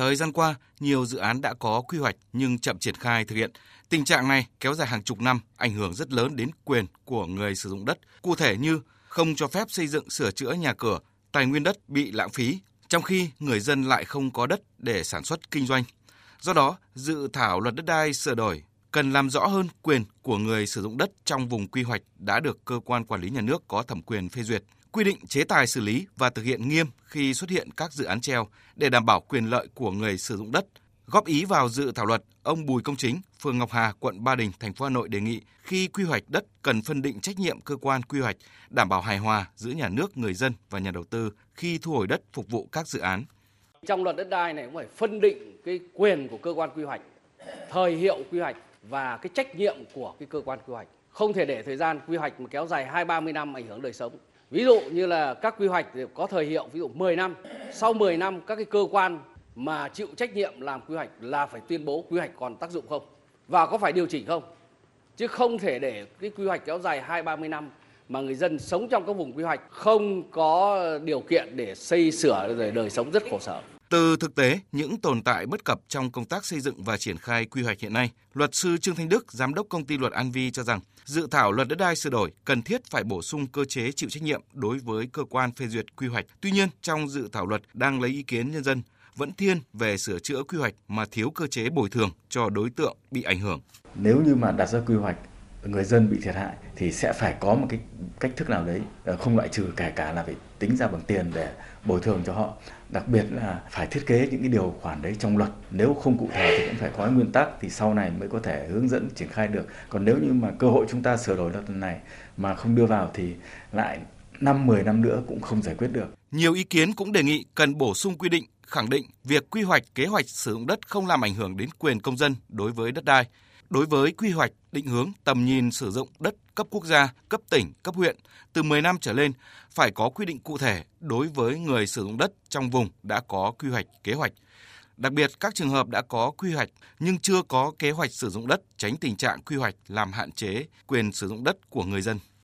Thời gian qua, nhiều dự án đã có quy hoạch nhưng chậm triển khai thực hiện. Tình trạng này kéo dài hàng chục năm, ảnh hưởng rất lớn đến quyền của người sử dụng đất. Cụ thể như không cho phép xây dựng sửa chữa nhà cửa, tài nguyên đất bị lãng phí, trong khi người dân lại không có đất để sản xuất kinh doanh. Do đó, dự thảo luật đất đai sửa đổi cần làm rõ hơn quyền của người sử dụng đất trong vùng quy hoạch đã được cơ quan quản lý nhà nước có thẩm quyền phê duyệt, quy định chế tài xử lý và thực hiện nghiêm khi xuất hiện các dự án treo để đảm bảo quyền lợi của người sử dụng đất. Góp ý vào dự thảo luật, ông Bùi Công Chính, phường Ngọc Hà, quận Ba Đình, thành phố Hà Nội đề nghị khi quy hoạch đất cần phân định trách nhiệm cơ quan quy hoạch, đảm bảo hài hòa giữa nhà nước, người dân và nhà đầu tư khi thu hồi đất phục vụ các dự án. Trong luật đất đai này cũng phải phân định cái quyền của cơ quan quy hoạch, thời hiệu quy hoạch và cái trách nhiệm của cái cơ quan quy hoạch. Không thể để thời gian quy hoạch mà kéo dài 2 30 năm ảnh hưởng đời sống. Ví dụ như là các quy hoạch có thời hiệu ví dụ 10 năm, sau 10 năm các cái cơ quan mà chịu trách nhiệm làm quy hoạch là phải tuyên bố quy hoạch còn tác dụng không và có phải điều chỉnh không. Chứ không thể để cái quy hoạch kéo dài 2 30 năm mà người dân sống trong các vùng quy hoạch không có điều kiện để xây sửa rồi đời sống rất khổ sở. Từ thực tế, những tồn tại bất cập trong công tác xây dựng và triển khai quy hoạch hiện nay, luật sư Trương Thanh Đức, giám đốc công ty luật An Vi cho rằng, dự thảo luật đất đai sửa đổi cần thiết phải bổ sung cơ chế chịu trách nhiệm đối với cơ quan phê duyệt quy hoạch. Tuy nhiên, trong dự thảo luật đang lấy ý kiến nhân dân vẫn thiên về sửa chữa quy hoạch mà thiếu cơ chế bồi thường cho đối tượng bị ảnh hưởng. Nếu như mà đặt ra quy hoạch người dân bị thiệt hại thì sẽ phải có một cái cách thức nào đấy ờ, không loại trừ kể cả là phải tính ra bằng tiền để bồi thường cho họ đặc biệt là phải thiết kế những cái điều khoản đấy trong luật. Nếu không cụ thể thì cũng phải có nguyên tắc thì sau này mới có thể hướng dẫn, triển khai được. Còn nếu như mà cơ hội chúng ta sửa đổi luật này mà không đưa vào thì lại năm 10 năm nữa cũng không giải quyết được. Nhiều ý kiến cũng đề nghị cần bổ sung quy định, khẳng định việc quy hoạch kế hoạch sử dụng đất không làm ảnh hưởng đến quyền công dân đối với đất đai đối với quy hoạch định hướng tầm nhìn sử dụng đất cấp quốc gia, cấp tỉnh, cấp huyện từ 10 năm trở lên phải có quy định cụ thể đối với người sử dụng đất trong vùng đã có quy hoạch kế hoạch. Đặc biệt các trường hợp đã có quy hoạch nhưng chưa có kế hoạch sử dụng đất tránh tình trạng quy hoạch làm hạn chế quyền sử dụng đất của người dân.